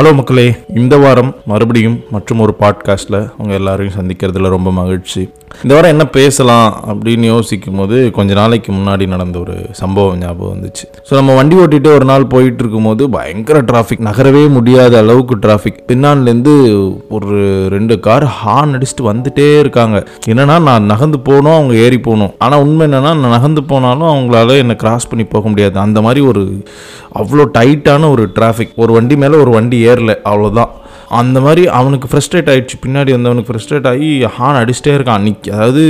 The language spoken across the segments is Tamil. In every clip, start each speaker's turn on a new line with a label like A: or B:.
A: ஹலோ மக்களே இந்த வாரம் மறுபடியும் மற்றும் ஒரு பாட்காஸ்ட்டில் உங்கள் எல்லாரையும் சந்திக்கிறதுல ரொம்ப மகிழ்ச்சி. இந்த வாரம் என்ன பேசலாம் அப்படின்னு யோசிக்கும் போது கொஞ்ச நாளைக்கு முன்னாடி நடந்த ஒரு சம்பவம் ஞாபகம் வந்துச்சு. ஸோ நம்ம வண்டி ஓட்டிட்டு ஒரு நாள் போயிட்டு இருக்கும்போது பயங்கர டிராஃபிக் நகரவே முடியாத அளவுக்கு டிராஃபிக் பின்னான்லேருந்து ஒரு ரெண்டு கார் ஹார்ன் அடிச்சுட்டு வந்துட்டே இருக்காங்க. என்னன்னா நான் நகர்ந்து போகணும் அவங்க ஏறி போகணும் ஆனால் உண்மை என்னன்னா நான் நகர்ந்து போனாலும் அவங்களால என்னை கிராஸ் பண்ணி போக முடியாது. அந்த மாதிரி ஒரு அவ்வளோ டைட்டான ஒரு டிராஃபிக் ஒரு வண்டி மேலே ஒரு வண்டி ஏறல அவ்வளோதான் அந்த மாதிரி அவனுக்கு ஃப்ரஸ்ட்ரேட் ஆகிடுச்சு பின்னாடி வந்தவனுக்கு ஃப்ரஸ்ட்ரேட் ஆகி ஹான் அடிச்சிட்டே இருக்கான். நிக் அதாவது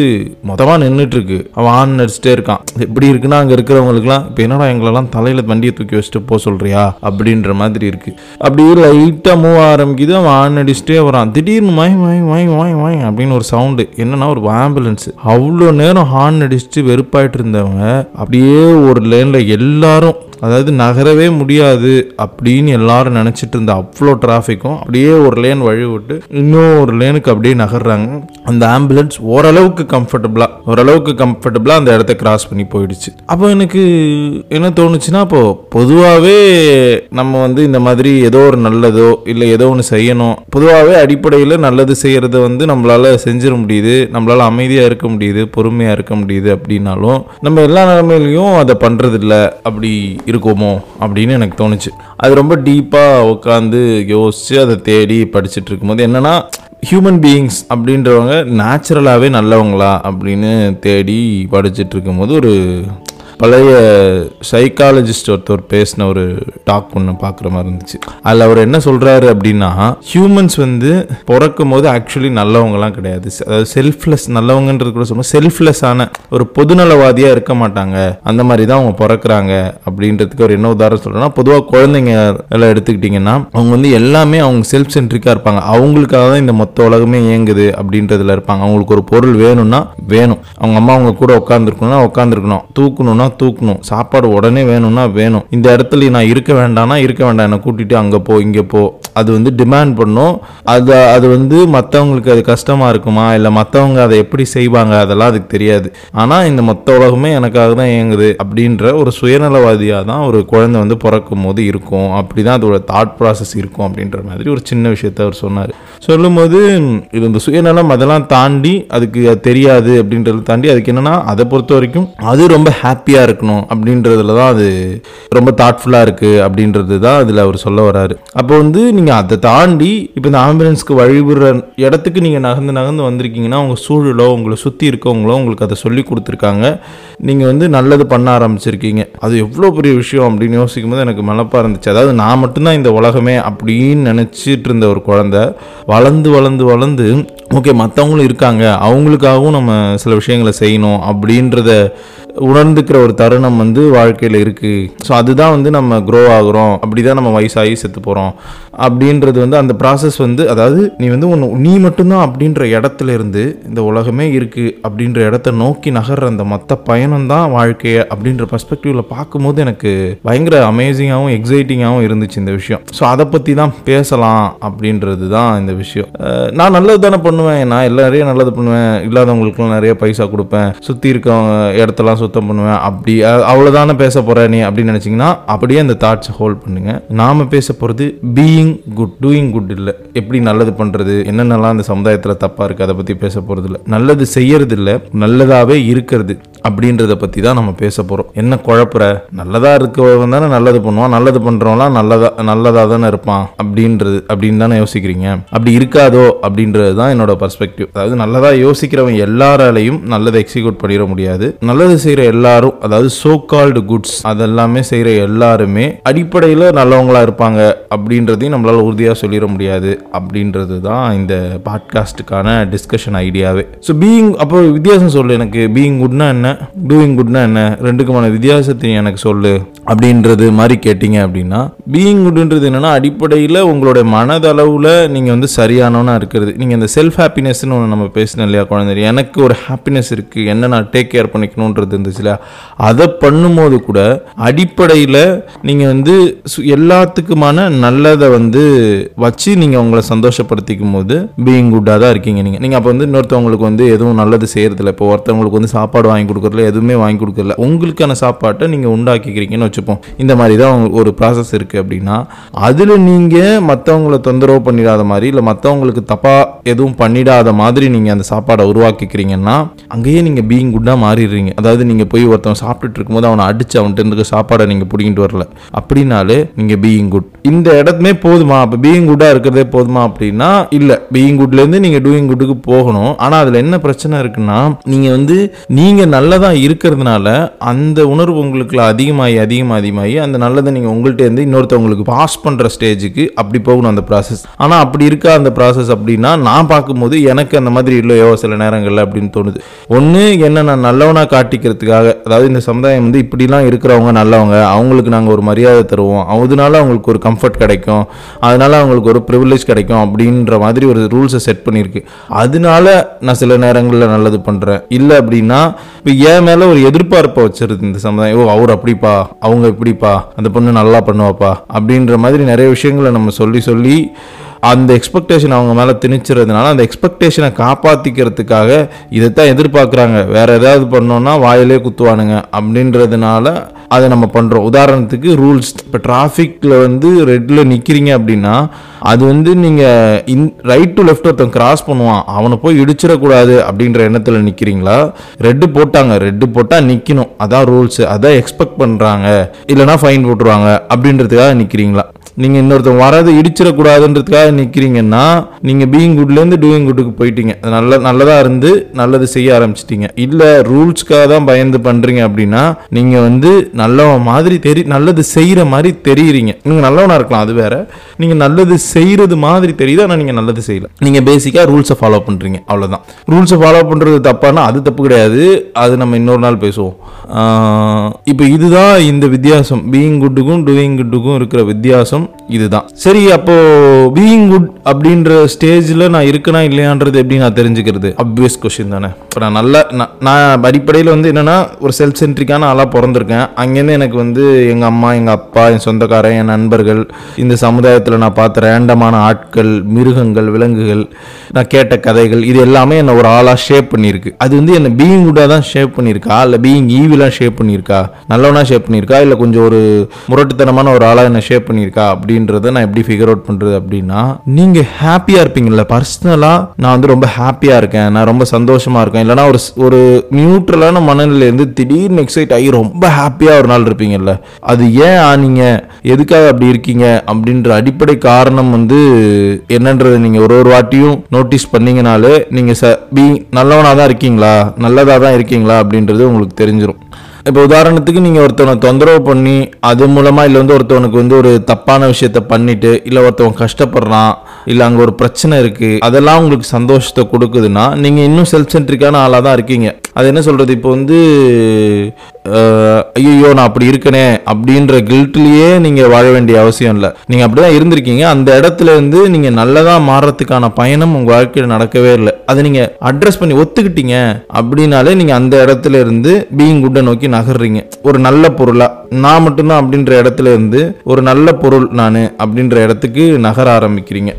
A: மொத்தமாக நின்றுட்டுருக்கு அவன் ஹார்ன் அடிச்சிட்டே இருக்கான். எப்படி இருக்குன்னா அங்கே இருக்கிறவங்களுக்குலாம் இப்போ என்னடா எங்களெல்லாம் தலையில் வண்டியை தூக்கி வச்சுட்டு போக சொல்கிறியா அப்படின்ற மாதிரி இருக்குது அப்படியே லைட்டாக மூவ் ஆரம்பிக்குது. அவன் ஹான் அடிச்சிட்டே வரான். திடீர்னு மாய் மாய் மாய் மாய் வாய் அப்படின்னு ஒரு சவுண்டு என்னென்னா ஒரு ஆம்புலன்ஸ் அவ்வளோ நேரம் ஹார்ன் அடிச்சுட்டு வெறுப்பாயிட்டு இருந்தவங்க அப்படியே ஒரு லேனில் எல்லாரும் அதாவது நகரவே முடியாது அப்படின்னு எல்லாரும் நினச்சிட்டு இருந்த அவ்வளோ டிராஃபிக்கும் அப்படியே ஒரு லேன் வழி விட்டு இன்னும் ஒரு லேனுக்கு அப்படியே நகர்றாங்க. அந்த ஆம்புலன்ஸ் ஓரளவுக்கு கம்ஃபர்டபுளாக ஓரளவுக்கு கம்ஃபர்டபுளாக அந்த இடத்த கிராஸ் பண்ணி போயிடுச்சு. அப்போ எனக்கு என்ன தோணுச்சுன்னா இப்போ பொதுவாகவே நம்ம வந்து இந்த மாதிரி ஏதோ ஒரு நல்லதோ இல்லை ஏதோ ஒன்று செய்யணும். பொதுவாகவே அடிப்படையில் நல்லது செய்கிறத வந்து நம்மளால் செஞ்சிட முடியுது. நம்மளால் அமைதியாக இருக்க முடியுது பொறுமையாக இருக்க முடியுது அப்படின்னாலும் நம்ம எல்லா நிலைமையிலையும் அதை பண்ணுறதில்ல அப்படி இருக்குமோ அப்படின்னு எனக்கு தோணுச்சு. அது ரொம்ப டீப்பாக உட்காந்து யோசித்து அதை தேடி படிச்சுட்டு இருக்கும்போது என்னென்னா ஹியூமன் பீயிங்ஸ் அப்படின்றவங்க நேச்சுரலாகவே நல்லவங்களா அப்படின்னு தேடி படிச்சுட்டு இருக்கும்போது ஒரு பழைய சைக்காலஜிஸ்ட் ஒருத்தர் பேசின ஒரு டாக் ஒன்று பார்க்குற மாதிரி இருந்துச்சு. அதில் அவர் என்ன சொல்கிறாரு அப்படின்னா ஹியூமன்ஸ் வந்து பிறக்கும் போது ஆக்சுவலி நல்லவங்கலாம் கிடையாது. அதாவது செல்ஃப்லெஸ் நல்லவங்கன்றது கூட சொல்லுவோம் செல்ஃப்லெஸ்ஸான ஒரு பொதுநலவாதியாக இருக்க மாட்டாங்க. அந்த மாதிரி தான் அவங்க பிறக்கிறாங்க அப்படின்றதுக்கு ஒரு என்ன உதாரணம் சொல்கிறேன்னா பொதுவாக குழந்தைங்க எல்லாம் எடுத்துக்கிட்டிங்கன்னா அவங்க வந்து எல்லாமே அவங்க செல்ஃப் சென்ட்ரிக்காக இருப்பாங்க. அவங்களுக்காக தான் இந்த மொத்த உலகமே இயங்குது அப்படின்றதுல இருப்பாங்க. அவங்களுக்கு ஒரு பொருள் வேணும்னா வேணும். அவங்க அம்மா அவங்க கூட உட்காந்துருக்கணும்னா உட்காந்துருக்கணும் தூக்கணும்னா தூக்கணும். சாப்பாடு உடனே வேணும்னா வேணும். இந்த இடத்துல நான் இருக்க வேண்டாம்னா இருக்க வேண்டாம். என்னை கூட்டிட்டு அங்கே போ இங்கே போ. அது வந்து டிமாண்ட் பண்ணும். அது அது வந்து மற்றவங்களுக்கு அது கஷ்டமாக இருக்குமா? இல்லை மற்றவங்க அதை எப்படி செய்வாங்க? அதெல்லாம் அதுக்கு தெரியாது. ஆனால் இந்த மொத்த உலகமே எனக்காக தான் இயங்குது அப்படின்ற ஒரு சுயநலவாதியாக தான் ஒரு குழந்தை வந்து பிறக்கும் போது இருக்கும். அப்படி தான் அதோட தாட் ப்ராசஸ் இருக்கும் அப்படின்ற மாதிரி ஒரு சின்ன விஷயத்த அவர் சொன்னார். சொல்லும்போது இது இந்த சுயநலம் அதெல்லாம் தாண்டி அதுக்கு அது தெரியாது அப்படின்றத தாண்டி அதுக்கு என்னென்னா அதை பொறுத்த வரைக்கும் அது ரொம்ப ஹாப்பியாக இருக்கணும் அப்படின்றதுல தான் அது ரொம்ப தாட்ஃபுல்லாக இருக்குது அப்படின்றது தான் அதில் அவர் சொல்ல வராரு அப்போ வந்து நீங்கள் அதை தாண்டி இப்போ இந்த ஆம்புலன்ஸ்க்கு வழிபடுற இடத்துக்கு நீங்கள் நகர்ந்து நகர்ந்து வந்திருக்கீங்கன்னா உங்கள் சூழலோ உங்களை சுற்றி இருக்கவங்களோ உங்களுக்கு அதை சொல்லி கொடுத்துருக்காங்க. நீங்கள் வந்து நல்லது பண்ண ஆரம்பிச்சிருக்கீங்க. அது எவ்வளோ பெரிய விஷயம் அப்படின்னு யோசிக்கும் போது எனக்கு மலப்பாக இருந்துச்சு. அதாவது நான் மட்டும்தான் இந்த உலகமே அப்படின்னு நினச்சிட்டு இருந்த ஒரு குழந்தை வளர்ந்து வளர்ந்து வளர்ந்து ஓகே மற்றவங்களும் இருக்காங்க. அவங்களுக்காகவும் நம்ம சில விஷயங்களை செய்யணும் அப்படின்றத உணர்ந்துக்கிற ஒரு தருணம் வந்து வாழ்க்கையில் இருக்குது ஸோ அதுதான் வந்து நம்ம க்ரோ ஆகுறோம். அப்படி தான் நம்ம வயசாகி செத்து போகிறோம் அப்படின்றது வந்து அந்த ப்ராசஸ் வந்து அதாவது நீ வந்து ஒன்று நீ மட்டும்தான் அப்படின்ற இடத்துல இருந்து இந்த உலகமே இருக்குது அப்படின்ற இடத்த நோக்கி நகர்ற அந்த மொத்த பயணம் தான் வாழ்க்கையை அப்படின்ற பர்ஸ்பெக்டிவில் பார்க்கும்போது எனக்கு பயங்கர அமேசிங்காகவும் எக்ஸைட்டிங்காகவும் இருந்துச்சு இந்த விஷயம். ஸோ அதை பற்றி தான் பேசலாம் அப்படின்றது தான் இந்த விஷயம். நான் நல்லது தானே பண்ணுவேன். நான் எல்லாரையும் நல்லது பண்ணுவேன். இல்லாதவங்களுக்குலாம் நிறைய பைசா கொடுப்பேன். சுற்றி இருக்கவங்க இடத்தெல்லாம் சுத்தம் பண்ணுவேன் அப்படி அஹ் பேச போகிற நீ அப்படின்னு நினச்சிங்கன்னா அப்படியே அந்த தாட்ஸை ஹோல்ட் பண்ணுங்கள் நாம பேச போகிறது பீயிங் குட் டூயிங் குட் இல்லை. எப்படி நல்லது பண்ணுறது என்னென்னலாம் அந்த சமுதாயத்தில் தப்பாக இருக்குது அதை பற்றி பேச போகிறது இல்லை நல்லது செய்யறது இல்லை நல்லதாகவே இருக்கிறது. அப்படின்றத பற்றி தான் நம்ம பேச போகிறோம் என்ன குழப்புற? நல்லதாக இருக்கவன் தானே நல்லது பண்ணுவான். நல்லது பண்றவன்லாம் நல்லதா நல்லதாக தானே இருப்பான். அப்படின்றது அப்படின்னு தானே யோசிக்கிறீங்க. அப்படி இருக்காதோ அப்படின்றது தான் என்னோட பர்ஸ்பெக்டிவ் அதாவது நல்லதாக யோசிக்கிறவன் எல்லாராலையும் நல்லதை எக்ஸிக்யூட் பண்ணிட முடியாது. நல்லது செய்கிற எல்லாரும் அதாவது சோ கால்டு குட்ஸ் அதெல்லாமே செய்கிற எல்லாருமே அடிப்படையில் நல்லவங்களா இருப்பாங்க. அப்படின்றதையும் நம்மளால் உறுதியாக சொல்லிட முடியாது. அப்படின்றது தான் இந்த பாட்காஸ்ட்டுக்கான டிஸ்கஷன் ஐடியாவே ஸோ பீயிங் அப்போ வித்தியாசம் சொல்லு எனக்கு. பீயிங் குட்னா என்ன? டூயிங் குட்னா என்ன? ரெண்டுக்குமான வித்தியாசத்தையும் எனக்கு சொல்லு. அப்படின்றது மாதிரி கேட்டிங்க அப்படின்னா பீயிங் குட்ன்றது என்னென்னா அடிப்படையில் உங்களுடைய மனதளவில் நீங்கள் வந்து சரியானவனாக இருக்கிறது. நீங்கள் இந்த செல்ஃப் ஹாப்பினஸ்னு ஒன்று நம்ம பேசினோம் இல்லையா குழந்தை எனக்கு ஒரு ஹாப்பினஸ் இருக்குது என்ன நான் டேக் கேர் பண்ணிக்கணுன்றது இருந்துச்சு இல்லையா அதை பண்ணும்போது கூட அடிப்படையில் நீங்கள் வந்து சு- எல்லாத்துக்குமான நல்லதை வந்து வச்சு நீங்கள் உங்களை சந்தோஷப்படுத்திக்கும் போது பீயிங் குட்டாக தான் இருக்கீங்க நீங்கள் நீங்கள் அப்போ வந்து இன்னொருத்தவங்களுக்கு வந்து எதுவும் நல்லது செய்கிறதில்ல இப்போ ஒருத்தவங்களுக்கு வந்து சாப்பாடு வாங்கி கொடுக்குறதுல எதுவுமே வாங்கி கொடுக்குறல உங்களுக்கான சாப்பாட்டை நீங்கள் உண்டாக்கிக்கிறீங்கன்னு வச்சுப்போம். இந்த மாதிரி தான் ஒரு ப்ராசஸ் இருக்குது அப்படின்னா அதில் நீங்கள் மற்றவங்கள தொந்தரவு பண்ணிடாத மாதிரி இல்லை மற்றவங்களுக்கு தப்பாக எதுவும் பண்ணிடாத மாதிரி நீங்கள் அந்த சாப்பாடை உருவாக்கிக்கிறீங்கன்னா அங்கேயே நீங்கள் பீயிங் குட்டாக மாறிடுறீங்க. அதாவது நீங்கள் போய் ஒருத்தவன் சாப்பிட்டுட்டு இருக்கும்போது அவனை அடிச்சு அவன்கிட்ட இருக்க சாப்பாடை நீங்கள் பிடிங்கிட்டு வரல. அப்படின்னாலே நீங்கள் பீயிங் குட் இந்த இடத்துமே போதுமா? அப்போ பீயிங் குட்டாக இருக்கிறதே போதுமா அப்படின்னா இல்லை. பீயிங் குட்லேருந்து நீங்கள் டூயிங் குட்டுக்கு போகணும். ஆனால் அதில் என்ன பிரச்சனை இருக்குன்னா நீங்கள் வந்து நீங்கள் நல்லதாக இருக்கிறதுனால அந்த உணர்வு உங்களுக்குள்ள அதிகமாகி அதிகமாக அதிகமாகி அந்த நல்லதை நீங்கள் உங்கள்கிட்ட இருந்து இன்னொருத்தவங்களுக்கு பாஸ் பண்ணுற ஸ்டேஜுக்கு அப்படி போகணும் அந்த ப்ராசஸ் ஆனால் அப்படி இருக்கா அந்த ப்ராசஸ் அப்படின்னா நான் பார்க்கும்போது எனக்கு அந்த மாதிரி இல்லையோ சில நேரங்களில் அப்படின்னு தோணுது. ஒன்று என்ன நான் நல்லவனாக காட்டிக்கிறதுக்காக அதாவது இந்த சமுதாயம் வந்து இப்படிலாம் இருக்கிறவங்க நல்லவங்க அவங்களுக்கு நாங்கள் ஒரு மரியாதை தருவோம். அதனால அவங்களுக்கு ஒரு கம்ஃபர்ட் கிடைக்கும். அதனால அவங்களுக்கு ஒரு ப்ரிவிலேஜ் கிடைக்கும் அப்படின்ற மாதிரி ஒரு ரூல்ஸை செட் பண்ணியிருக்கு. அதனால நான் சில நேரங்களில் நல்லது பண்ணுறேன் இல்லை அப்படின்னா இப்போ என் மேலே ஒரு எதிர்பார்ப்பை வச்சிருது இந்த சமுதாயம். ஓ அவர் அப்படிப்பா அவங்க இப்படிப்பா அந்த பொண்ணு நல்லா பண்ணுவாப்பா அப்படின்ற மாதிரி நிறைய விஷயங்களை நம்ம சொல்லி சொல்லி அந்த எக்ஸ்பெக்டேஷன் அவங்க மேலே திணிச்சுறதுனால அந்த எக்ஸ்பெக்டேஷனை காப்பாற்றிக்கிறதுக்காக இதைத்தான் எதிர்பார்க்குறாங்க. வேற ஏதாவது பண்ணோன்னா வாயிலே குத்துவானுங்க அப்படின்றதுனால அதை நம்ம பண்ணுறோம் உதாரணத்துக்கு ரூல்ஸ் இப்போ டிராஃபிக்கில் வந்து ரெட்டில் நிற்கிறீங்க அப்படின்னா அது வந்து நீங்கள் இன் ரைட் டு லெஃப்ட் ஒருத்தன் கிராஸ் பண்ணுவான். அவனை போய் இடிச்சிடக்கூடாது அப்படின்ற எண்ணத்தில் நிற்கிறீங்களா ரெட்டு போட்டாங்க. ரெட்டு போட்டால் நிற்கணும் அதான் ரூல்ஸ் அதான் எக்ஸ்பெக்ட் பண்ணுறாங்க இல்லைனா ஃபைன் போட்டுருவாங்க அப்படின்றதுக்காக நிற்கிறீங்களா நீங்கள் இன்னொருத்தன் வரதை இடிச்சிடக்கூடாதுன்றதுக்காக நிற்கிறீங்கன்னா நீங்கள் பீயிங் குட்லேருந்து டூயிங் குட்டுக்கு போயிட்டீங்க. அது நல்ல நல்லதாக இருந்து நல்லது செய்ய ஆரம்பிச்சிட்டீங்க. இல்லை ரூல்ஸ்க்காக தான் பயந்து பண்ணுறீங்க அப்படின்னா நீங்கள் வந்து நல்லவன் மாதிரி தெரி நல்லது செய்கிற மாதிரி தெரியுறீங்க. நீங்கள் நல்லவனாக இருக்கலாம் அது வேற. நீங்கள் நல்லது செய்கிறது மாதிரி தெரியுது ஆனால் நீங்கள் நல்லது செய்யல. நீங்கள் பேசிக்காக ரூல்ஸை ஃபாலோ பண்ணுறீங்க அவ்வளோதான் ரூல்ஸை ஃபாலோ பண்ணுறது தப்பானா அது தப்பு கிடையாது. அது நம்ம இன்னொரு நாள் பேசுவோம். இப்போ இதுதான் இந்த வித்தியாசம். பீயிங் குட்டுக்கும் டூயிங் குட்டுக்கும் இருக்கிற வித்தியாசம். இதுதான். சரி அப்போ பீயிங் குட் அப்படின்ற ஸ்டேஜில் நான் இருக்கனா இல்லையான்றது எப்படி நான் தெரிஞ்சுக்கிறது? அப்வியஸ் கொஷின் தானே. இப்போ நான் நல்ல நான் நான் அடிப்படையில் வந்து என்னென்னா ஒரு செல்ஃப் சென்ட்ரிக்கான ஆளாக பிறந்திருக்கேன். அங்கேருந்து எனக்கு வந்து எங்கள் அம்மா எங்கள் அப்பா என் சொந்தக்காரன் என் நண்பர்கள் இந்த சமுதாயத்தில் நான் பார்த்த ரேண்டமான ஆட்கள் மிருகங்கள் விலங்குகள் நான் கேட்ட கதைகள் இது எல்லாமே என்னை ஒரு ஆளாக ஷேப் பண்ணியிருக்கு. அது வந்து என்னை பீயிங் குட்டாக தான் ஷேப் பண்ணியிருக்கா? இல்லை பீயிங் ஈவிலாக ஷேப் பண்ணியிருக்கா? நல்லவனா ஷேப் பண்ணியிருக்கா? இல்லை கொஞ்சம் ஒரு முரட்டுத்தனமான ஒரு ஆளாக என்னை ஷேப் பண்ணியிருக்கா? அப்படின்றத நான் எப்படி ஃபிகர் அவுட் பண்ணுறது அப்படின்னா நீங்கள் ஹாப்பியாக இருப்பீங்கல்ல. பர்சனலாக நான் வந்து ரொம்ப ஹாப்பியாக இருக்கேன். நான் ரொம்ப சந்தோஷமாக இருக்கேன். இல்லைனா ஒரு ஒரு நியூட்ரலான மனநிலையிலேருந்து திடீர்னு எக்ஸைட் ஆகி ரொம்ப ஹாப்பியாக ஒரு நாள் இருப்பீங்கல்ல. அது ஏன் ஆனீங்க? எதுக்காக அப்படி இருக்கீங்க? அப்படின்ற அடிப்படை காரணம் வந்து என்னன்றதை நீங்கள் ஒரு ஒரு வாட்டியும் நோட்டீஸ் பண்ணீங்கனாலே நீங்கள் ச பி நல்லவனாக தான் இருக்கீங்களா? நல்லதாக தான் இருக்கீங்களா? அப்படின்றது உங்களுக்கு தெரிஞ்சிடும் இப்போ உதாரணத்துக்கு நீங்கள் ஒருத்தவனை தொந்தரவு பண்ணி அது மூலமாக இல்லை வந்து ஒருத்தவனுக்கு வந்து ஒரு தப்பான விஷயத்த பண்ணிட்டு இல்லை ஒருத்தவன் கஷ்டப்படுறான் இல்லை அங்கே ஒரு பிரச்சனை இருக்குது அதெல்லாம் உங்களுக்கு சந்தோஷத்தை கொடுக்குதுன்னா நீங்கள் இன்னும் செல்ஃப் சென்ட்ரிக்கான ஆளாக தான் இருக்கீங்க. அது என்ன சொல்கிறது இப்போ வந்து ஐயோ நான் அப்படி இருக்கனே அப்படின்ற கில்ட்லேயே நீங்கள் வாழ வேண்டிய அவசியம் இல்லை. நீங்கள் அப்படி தான் இருந்திருக்கீங்க. அந்த இடத்துல இருந்து நீங்கள் நல்லதாக மாறுறதுக்கான பயணம் உங்கள் வாழ்க்கையில் நடக்கவே இல்லை. அதை நீங்கள் அட்ரஸ் பண்ணி ஒத்துக்கிட்டீங்க அப்படின்னாலே நீங்கள் அந்த இடத்துல இருந்து பீயிங் குட்டை நோக்கி நகர்றீங்க. ஒரு நல்ல பொருளாக நான் மட்டும்தான் அப்படின்ற இடத்துல இருந்து ஒரு நல்ல பொருள் நான் அப்படின்ற இடத்துக்கு நகர ஆரம்பிக்கிறீங்க.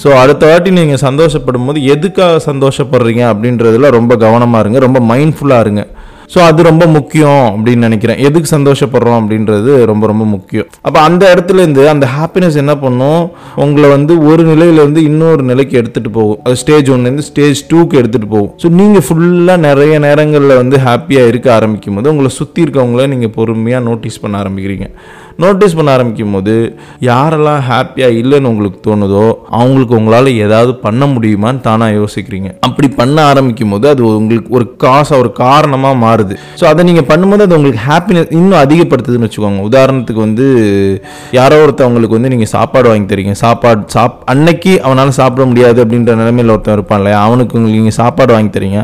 A: ஸோ அடுத்த வாட்டி நீங்கள் சந்தோஷப்படும் போது எதுக்காக சந்தோஷப்படுறீங்க அப்படின்றதுல ரொம்ப கவனமாக இருங்க. ரொம்ப மைண்ட்ஃபுல்லாக இருங்க. ஸோ அது ரொம்ப முக்கியம் அப்படின்னு நினைக்கிறேன். எதுக்கு சந்தோஷப்படுறோம் அப்படின்றது ரொம்ப ரொம்ப முக்கியம். அப்போ அந்த இடத்துல இருந்து அந்த ஹாப்பினஸ் என்ன பண்ணும்? உங்களை வந்து ஒரு நிலையிலேருந்து இன்னொரு நிலைக்கு எடுத்துகிட்டு போகும். அது ஸ்டேஜ் ஒன்லேருந்து ஸ்டேஜ் டூக்கு எடுத்துகிட்டு போகும். ஸோ நீங்கள் ஃபுல்லாக நிறைய நேரங்களில் வந்து ஹாப்பியாக இருக்க ஆரம்பிக்கும் போது உங்களை சுற்றி இருக்கவங்கள நீங்கள் பொறுமையாக நோட்டீஸ் பண்ண ஆரம்பிக்கிறீங்க. நோட்டீஸ் பண்ண ஆரம்பிக்கும் போது யாரெல்லாம் ஹாப்பியாக இல்லைன்னு உங்களுக்கு தோணுதோ அவங்களுக்கு உங்களால் ஏதாவது பண்ண முடியுமான்னு தானாக யோசிக்கிறீங்க. அப்படி பண்ண ஆரம்பிக்கும் போது அது உங்களுக்கு ஒரு காசாக ஒரு காரணமாக மாறுது. ஸோ அதை நீங்கள் பண்ணும்போது அது உங்களுக்கு ஹாப்பினஸ் இன்னும் அதிகப்படுத்துதுன்னு வச்சுக்கோங்க. உதாரணத்துக்கு வந்து யாரோ ஒருத்தவங்களுக்கு வந்து நீங்கள் சாப்பாடு வாங்கி தரீங்க. சாப்பாடு சாப் அன்னைக்கு அவனால் சாப்பிட முடியாது அப்படின்ற நிலைமையில் ஒருத்தன் இருப்பான் இல்லையா? அவனுக்கு உங்களுக்கு நீங்கள் சாப்பாடு வாங்கி தரீங்க.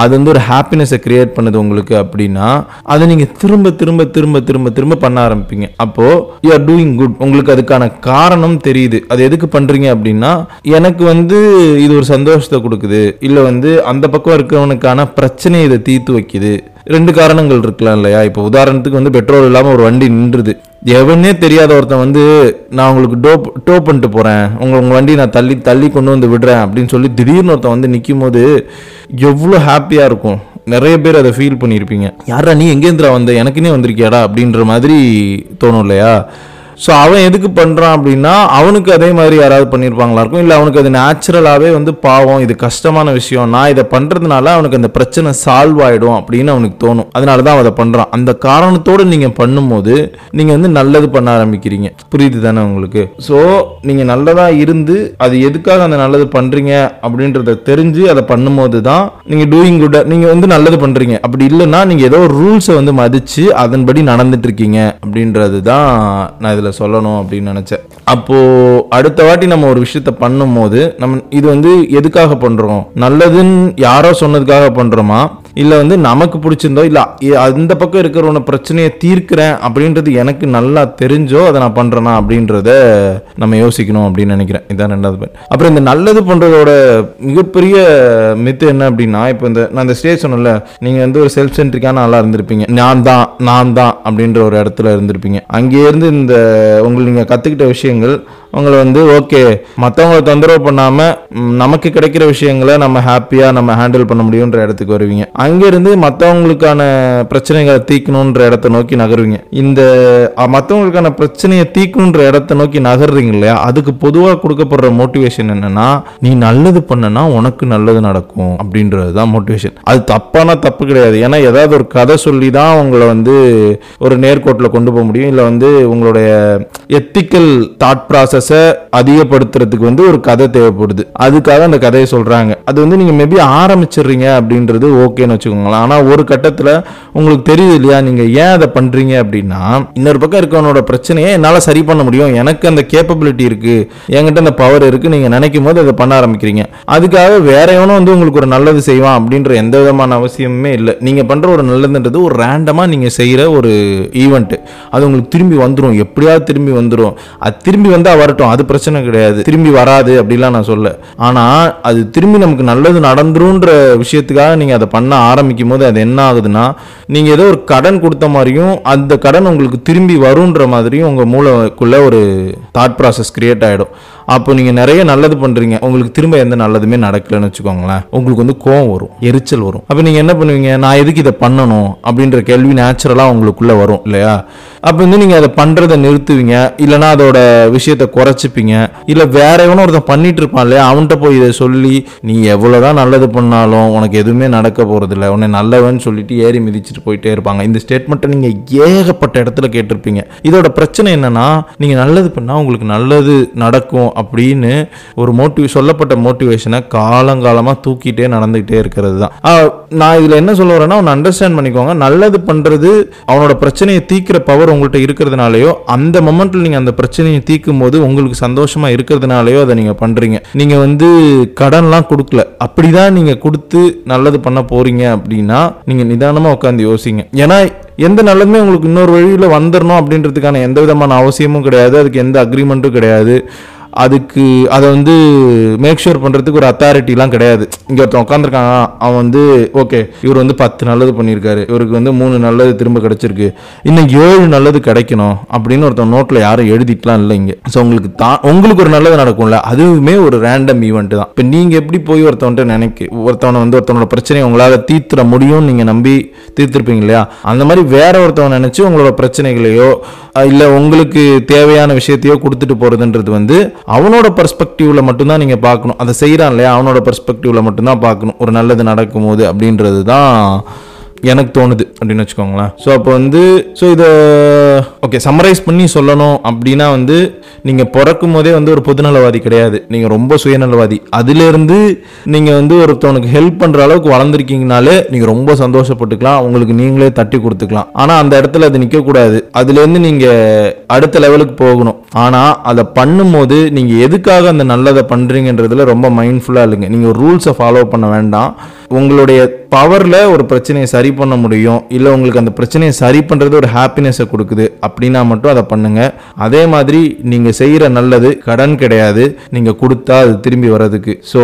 A: அது வந்து ஒரு ஹாப்பினஸை கிரியேட் பண்ணுது உங்களுக்கு அப்படின்னா அதை நீங்கள் திரும்ப திரும்ப திரும்ப திரும்ப திரும்ப பண்ண ஆரம்பிப்பீங்க. அப்போது யூ ஆர் டூயிங் குட் உங்களுக்கு அதுக்கான காரணம் தெரியுது. அது எதுக்கு பண்ணுறீங்க அப்படின்னா எனக்கு வந்து இது ஒரு சந்தோஷத்தை கொடுக்குது. இல்லை வந்து அந்த பக்கம் இருக்கிறவனுக்கான பிரச்சனையை இதை தீர்த்து வைக்குது. ரெண்டு காரணங்கள் இருக்கலாம் இல்லையா? இப்போ உதாரணத்துக்கு வந்து பெட்ரோல் இல்லாமல் ஒரு வண்டி நின்றுது. எவனே தெரியாத ஒருத்தன் வந்து நான் உங்களுக்கு டோப் டோ பண்ணிட்டு போகிறேன் உங்க உங்கள் வண்டி நான் தள்ளி தள்ளி கொண்டு வந்து விடுறேன். அப்படின்னு சொல்லி திடீர்னு ஒருத்தன் வந்து நிற்கும் போது எவ்வளோ ஹாப்பியாக இருக்கும். நிறைய பேர் அதை ஃபீல் பண்ணியிருப்பீங்க. யாரா நீ எங்கேந்திரா வந்த? எனக்குன்னே வந்திருக்கியாடா? அப்படின்ற மாதிரி தோணும் இல்லையா? ஸோ அவன் எதுக்கு பண்ணுறான் அப்படின்னா அவனுக்கு அதே மாதிரி யாராவது பண்ணியிருப்பாங்களா இருக்கும்? இல்லை அவனுக்கு அது நேச்சுரலாகவே வந்து பாவம் இது கஷ்டமான விஷயம் நான் இதை பண்ணுறதுனால அவனுக்கு அந்த பிரச்சனை சால்வ் ஆகிடும் அப்படின்னு அவனுக்கு தோணும். அதனால தான் அவன் அதை பண்ணுறான் அந்த காரணத்தோடு நீங்கள் பண்ணும்போது நீங்கள் வந்து நல்லது பண்ண ஆரம்பிக்கிறீங்க. புரியுது தானே உங்களுக்கு? ஸோ நீங்கள் நல்லதாக இருந்து அது எதுக்காக அந்த நல்லது பண்ணுறீங்க அப்படின்றத தெரிஞ்சு அதை பண்ணும்போது தான் நீங்கள் டூயிங் குட் நீங்கள் வந்து நல்லது பண்ணுறீங்க அப்படி இல்லைன்னா நீங்கள் ஏதோ ஒரு ரூல்ஸை வந்து மதித்து அதன்படி நடந்துட்டு இருக்கீங்க அப்படின்றது தான் நான் இதில் சொல்லணும் அப்படின்னு நினச்சேன். அப்போது அடுத்த வாட்டி நம்ம ஒரு விஷயத்த பண்ணும்போது நம்ம இது வந்து எதுக்காக பண்ணுறோம் நல்லதுன்னு யாரோ சொன்னதுக்காக பண்ணுறோமா இல்லை வந்து நமக்கு பிடிச்சிருந்தோ இல்லை அந்த பக்கம் இருக்கிறவன பிரச்சனையை தீர்க்கிறேன் அப்படின்றது எனக்கு நல்லா தெரிஞ்சோ அதை நான் பண்ணுறேனா அப்படின்றத நம்ம யோசிக்கணும் அப்படின்னு நினைக்கிறேன். இதான் ரெண்டாவது அப்புறம் இந்த நல்லது பண்ணுறதோட மிகப்பெரிய மித்து என்ன அப்படின்னா இப்போ இந்த நான் இந்த ஸ்டேஜ் சொன்னல நீங்கள் வந்து ஒரு செல்ஃப் சென்ட்ரிக்கான ஆளாக இருந்திருப்பீங்க. நான் தான் நான் தான் அப்படின்ற ஒரு இடத்துல இருந்திருப்பீங்க. அங்கேருந்து இந்த உங்களுக்கு நீங்கள் கற்றுக்கிட்ட விஷயங்கள் உங்களை வந்து ஓகே மற்றவங்களை தொந்தரவு பண்ணாமல் நமக்கு கிடைக்கிற விஷயங்களை நம்ம ஹாப்பியாக நம்ம ஹேண்டில் பண்ண முடியுன்ற இடத்துக்கு வருவீங்க. அங்கேருந்து மற்றவங்களுக்கான பிரச்சனைகளை தீர்க்கணுன்ற இடத்த நோக்கி நகருவீங்க. இந்த மற்றவங்களுக்கான பிரச்சனையை தீர்க்கணுன்ற இடத்த நோக்கி நகர்றீங்க இல்லையா? அதுக்கு பொதுவாக கொடுக்கப்படுற மோட்டிவேஷன் என்னன்னா நீ நல்லது பண்ணனா உனக்கு நல்லது நடக்கும் அப்படின்றது தான் மோட்டிவேஷன் அது தப்பான தப்பு கிடையாது. ஏன்னா ஏதாவது ஒரு கதை சொல்லி தான் உங்களை வந்து ஒரு நேர்கோட்டில் கொண்டு போக முடியும். இல்லை வந்து உங்களுடைய எத்திக்கல் தாட் ப்ராசஸ் அதிகப்படுத்துறதுக்கு வந்து ஒரு கதை தேவைப்படுது. அதுக்காக அந்த கதையை சொல்றாங்க. அது வந்து நீங்க மேபி ஆரம்பிச்சிடுறீங்க அப்படின்றது ஓகேன்னு வச்சுக்கோங்களேன். ஆனா ஒரு கட்டத்துல உங்களுக்கு தெரியுது இல்லையா? நீங்க ஏன் அதை பண்றீங்க அப்படின்னா இன்னொரு பக்கம் இருக்கவனோட பிரச்சனையை என்னால சரி பண்ண முடியும். எனக்கு அந்த கேப்பபிலிட்டி இருக்கு. என்கிட்ட அந்த பவர் இருக்கு. நீங்க நினைக்கும் போது அதை பண்ண ஆரம்பிக்கிறீங்க. அதுக்காக வேற எவனும் வந்து உங்களுக்கு ஒரு நல்லது செய்வான் அப்படின்ற எந்த விதமான அவசியமே இல்லை. நீங்க பண்ற ஒரு நல்லதுன்றது ஒரு ரேண்டமா நீங்க செய்யற ஒரு ஈவெண்ட் அது உங்களுக்கு திரும்பி வந்துடும் எப்படியாவது திரும்பி வந்துடும் அது திரும்பி அவர் மாறட்டும் அது பிரச்சனை கிடையாது. திரும்பி வராது அப்படிலாம் நான் சொல்ல. ஆனால் அது திரும்பி நமக்கு நல்லது நடந்துருன்ற விஷயத்துக்காக நீங்கள் அதை பண்ண ஆரம்பிக்கும் போது அது என்ன ஆகுதுன்னா நீங்கள் ஏதோ ஒரு கடன் கொடுத்த மாதிரியும் அந்த கடன் உங்களுக்கு திரும்பி வரும்ன்ற மாதிரியும் உங்கள் மூளைக்குள்ளே ஒரு தாட் ப்ராசஸ் கிரியேட் ஆகிடும் அப்போ நீங்க நிறைய நல்லது பண்றீங்க. உங்களுக்கு திரும்ப எந்த நல்லதுமே நடக்கலைன்னு வச்சுக்கோங்களேன். உங்களுக்கு வந்து கோவம் வரும் எரிச்சல் வரும். அப்போ நீங்க என்ன பண்ணுவீங்க? நான் எதுக்கு இதை பண்ணணும்? அப்படின்ற கேள்வி நேச்சுரலா உங்களுக்குள்ள வரும் இல்லையா? அப்போ வந்து நீங்க அதை பண்றதை நிறுத்துவீங்க. இல்லைன்னா அதோட விஷயத்தை குறைச்சிப்பீங்க. இல்ல வேற எவனோ ஒருத்தன் பண்ணிட்டு இருப்பான் இல்லையா? அவன்கிட்ட போய் இதை சொல்லி நீ எவ்வளவுதான் நல்லது பண்ணாலும் உனக்கு எதுவுமே நடக்க போறது இல்லை உன்னை நல்லவன் சொல்லிட்டு ஏறி மிதிச்சிட்டு போயிட்டே இருப்பாங்க. இந்த ஸ்டேட்மெண்ட்டை நீங்க ஏகப்பட்ட இடத்துல கேட்டிருப்பீங்க. இதோட பிரச்சனை என்னன்னா நீங்க நல்லது பண்ணா உங்களுக்கு நல்லது நடக்கும் அப்படின்னு ஒரு மோட்டிவ் சொல்லப்பட்ட மோட்டிவேஷனை காலங்காலமாக தூக்கிட்டே நடந்துகிட்டே இருக்கிறது தான். நான் இதில் என்ன சொல்ல வரேன்னா அவனை அண்டர்ஸ்டாண்ட் பண்ணிக்கோங்க. நல்லது பண்ணுறது அவனோட பிரச்சனையை தீக்கிற பவர் உங்கள்கிட்ட இருக்கிறதுனாலயோ அந்த மொமெண்ட்டில் நீங்கள் அந்த பிரச்சனையை தீர்க்கும் போது உங்களுக்கு சந்தோஷமாக இருக்கிறதுனாலயோ அதை நீங்கள் பண்ணுறீங்க நீங்கள் வந்து கடன்லாம் கொடுக்கல. அப்படிதான் நீங்கள் கொடுத்து நல்லது பண்ண போகிறீங்க அப்படின்னா நீங்கள் நிதானமாக உட்காந்து யோசிங்க. ஏன்னா எந்த நல்லதுமே உங்களுக்கு இன்னொரு வழியில் வந்துடணும் அப்படின்றதுக்கான எந்த விதமான அவசியமும் கிடையாது. அதுக்கு எந்த அக்ரிமெண்ட்டும் கிடையாது. அதுக்கு அதை வந்து மேக் ஷூர் பண்ணுறதுக்கு ஒரு அத்தாரிட்டிலாம் கிடையாது. இங்கே ஒருத்தன் உட்காந்துருக்காங்க அவன் வந்து ஓகே இவர் வந்து பத்து நல்லது பண்ணியிருக்காரு. இவருக்கு வந்து மூணு நல்லது திரும்ப கிடச்சிருக்கு. இன்னும் ஏழு நல்லது கிடைக்கணும் அப்படின்னு ஒருத்தன் நோட்டில் யாரும் எழுதிட்டுலாம் இல்லை இங்கே. ஸோ உங்களுக்கு தான் உங்களுக்கு ஒரு நல்லது நடக்கும்ல அதுவுமே ஒரு ரேண்டம் ஈவெண்ட் தான். இப்போ நீங்கள் எப்படி போய் ஒருத்தவன்ட்ட நினைக்க ஒருத்தவனை வந்து ஒருத்தவனோட பிரச்சனையை உங்களால் தீர்த்துட முடியும்னு நீங்கள் நம்பி தீர்த்துருப்பீங்க இல்லையா? அந்த மாதிரி வேற ஒருத்தவன் நினச்சி உங்களோட பிரச்சனைகளையோ இல்லை உங்களுக்கு தேவையான விஷயத்தையோ கொடுத்துட்டு போகிறதுன்றது வந்து அவனோட பர்ஸ்பெக்டிவ்ல மட்டும்தான் நீங்கள் பார்க்கணும். அதை செய்கிறான் இல்லையா? அவனோட பர்ஸ்பெக்டிவ்ல மட்டும்தான் பார்க்கணும். ஒரு நல்லது நடக்கும்போது அப்படின்றது தான் எனக்கு தோணுது அப்படின்னு வச்சுக்கோங்களேன். ஸோ அப்போ வந்து ஸோ இதை ஓகே சம்மரைஸ் பண்ணி சொல்லணும் அப்படின்னா வந்து நீங்கள் பிறக்கும் போதே வந்து ஒரு பொதுநலவாதி கிடையாது. நீங்கள் ரொம்ப சுயநலவாதி. அதுலேருந்து நீங்கள் வந்து ஒருத்தவனுக்கு ஹெல்ப் பண்ணுற அளவுக்கு வளர்ந்துருக்கீங்கனாலே நீங்கள் ரொம்ப சந்தோஷப்பட்டுக்கலாம். உங்களுக்கு நீங்களே தட்டி கொடுத்துக்கலாம். ஆனால் அந்த இடத்துல அது நிற்கக்கூடாது அதுலேருந்து நீங்கள் அடுத்த லெவலுக்கு போகணும். ஆனால் அதை பண்ணும்போது நீங்கள் எதுக்காக அந்த நல்லதை பண்ணுறீங்கன்றதுல ரொம்ப மைண்ட்ஃபுல்லாக இல்லைங்க நீங்கள் ரூல்ஸை ஃபாலோ பண்ண வேண்டாம். உங்களுடைய பவரில் ஒரு பிரச்சனையை சரி பண்ண முடியும் இல்லை உங்களுக்கு அந்த பிரச்சனையை சரி பண்ணுறது ஒரு ஹாப்பினஸை கொடுக்குது அப்படின்னா மட்டும் அதை பண்ணுங்கள் அதே மாதிரி நீங்கள் செய்கிற நல்லது கடன் கிடையாது நீங்கள் கொடுத்தா அது திரும்பி வர்றதுக்கு. ஸோ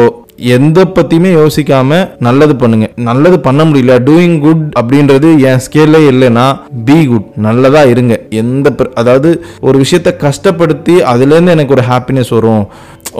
A: எந்த பற்றியுமே யோசிக்காமல் நல்லது பண்ணுங்க. நல்லது பண்ண முடியல டூயிங் குட் அப்படின்றது என் ஸ்கேல்லே இல்லைன்னா பி குட் நல்லதா இருங்க. எந்த பிர- அதாவது ஒரு விஷயத்த கஷ்டப்படுத்தி அதுலேருந்து எனக்கு ஒரு ஹாப்பினஸ் வரும்.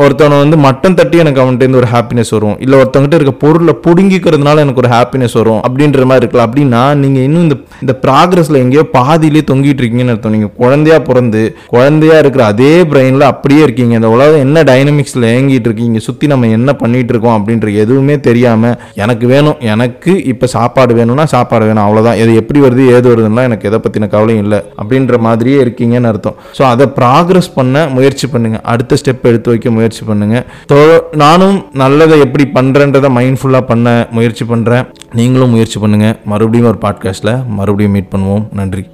A: ஒருத்தவனை வந்து மட்டம் தட்டி எனக்கு அவன்கிட்ட ஒரு ஹாப்பினஸ் வரும். இல்லை ஒருத்தவங்கிட்ட இருக்க பொருளை புடுங்கிக்கிறதுனால எனக்கு ஒரு ஹாப்பினஸ் வரும். அப்படின்ற மாதிரி இருக்கலாம். அப்படின்னா நீங்கள் இன்னும் இந்த இந்த ப்ராக்ரஸில் எங்கேயோ பாதியிலே தொங்கிட்டு இருக்கீங்கன்னு அர்த்தம். நீங்கள் குழந்தையா பிறந்து குழந்தையா இருக்கிற அதே பிரெயினில் அப்படியே இருக்கீங்க. இந்த உலகம் என்ன டைனமிக்ஸில் ஏங்கிட்டு இருக்கீங்க சுற்றி நம்ம என்ன பண்ணிட்டு இருக்கோம் அப்படின்ற எதுவுமே தெரியாமல் எனக்கு வேணும் எனக்கு இப்போ சாப்பாடு வேணும்னா சாப்பாடு வேணும் அவ்வளோதான் எது எப்படி வருது ஏது வருதுன்னா எனக்கு எதை பற்றின கவலையும் இல்லை. அப்படின்ற மாதிரியே இருக்கீங்கன்னு அர்த்தம். ஸோ அதை ப்ராக்ரஸ் பண்ண முயற்சி பண்ணுங்க. அடுத்த ஸ்டெப் எடுத்து வைக்க முயற்சி பண்ணுங்க. நானும் நல்லதை எப்படி பண்ணுறேன்றதை மைண்ட்ஃபுல்லாக பண்ண முயற்சி பண்ணுறேன் நீங்களும் முயற்சி பண்ணுங்க. மறுபடியும் ஒரு பாட்காஸ்ட்டில் மறுபடியும் மீட் பண்ணுவோம். நன்றி.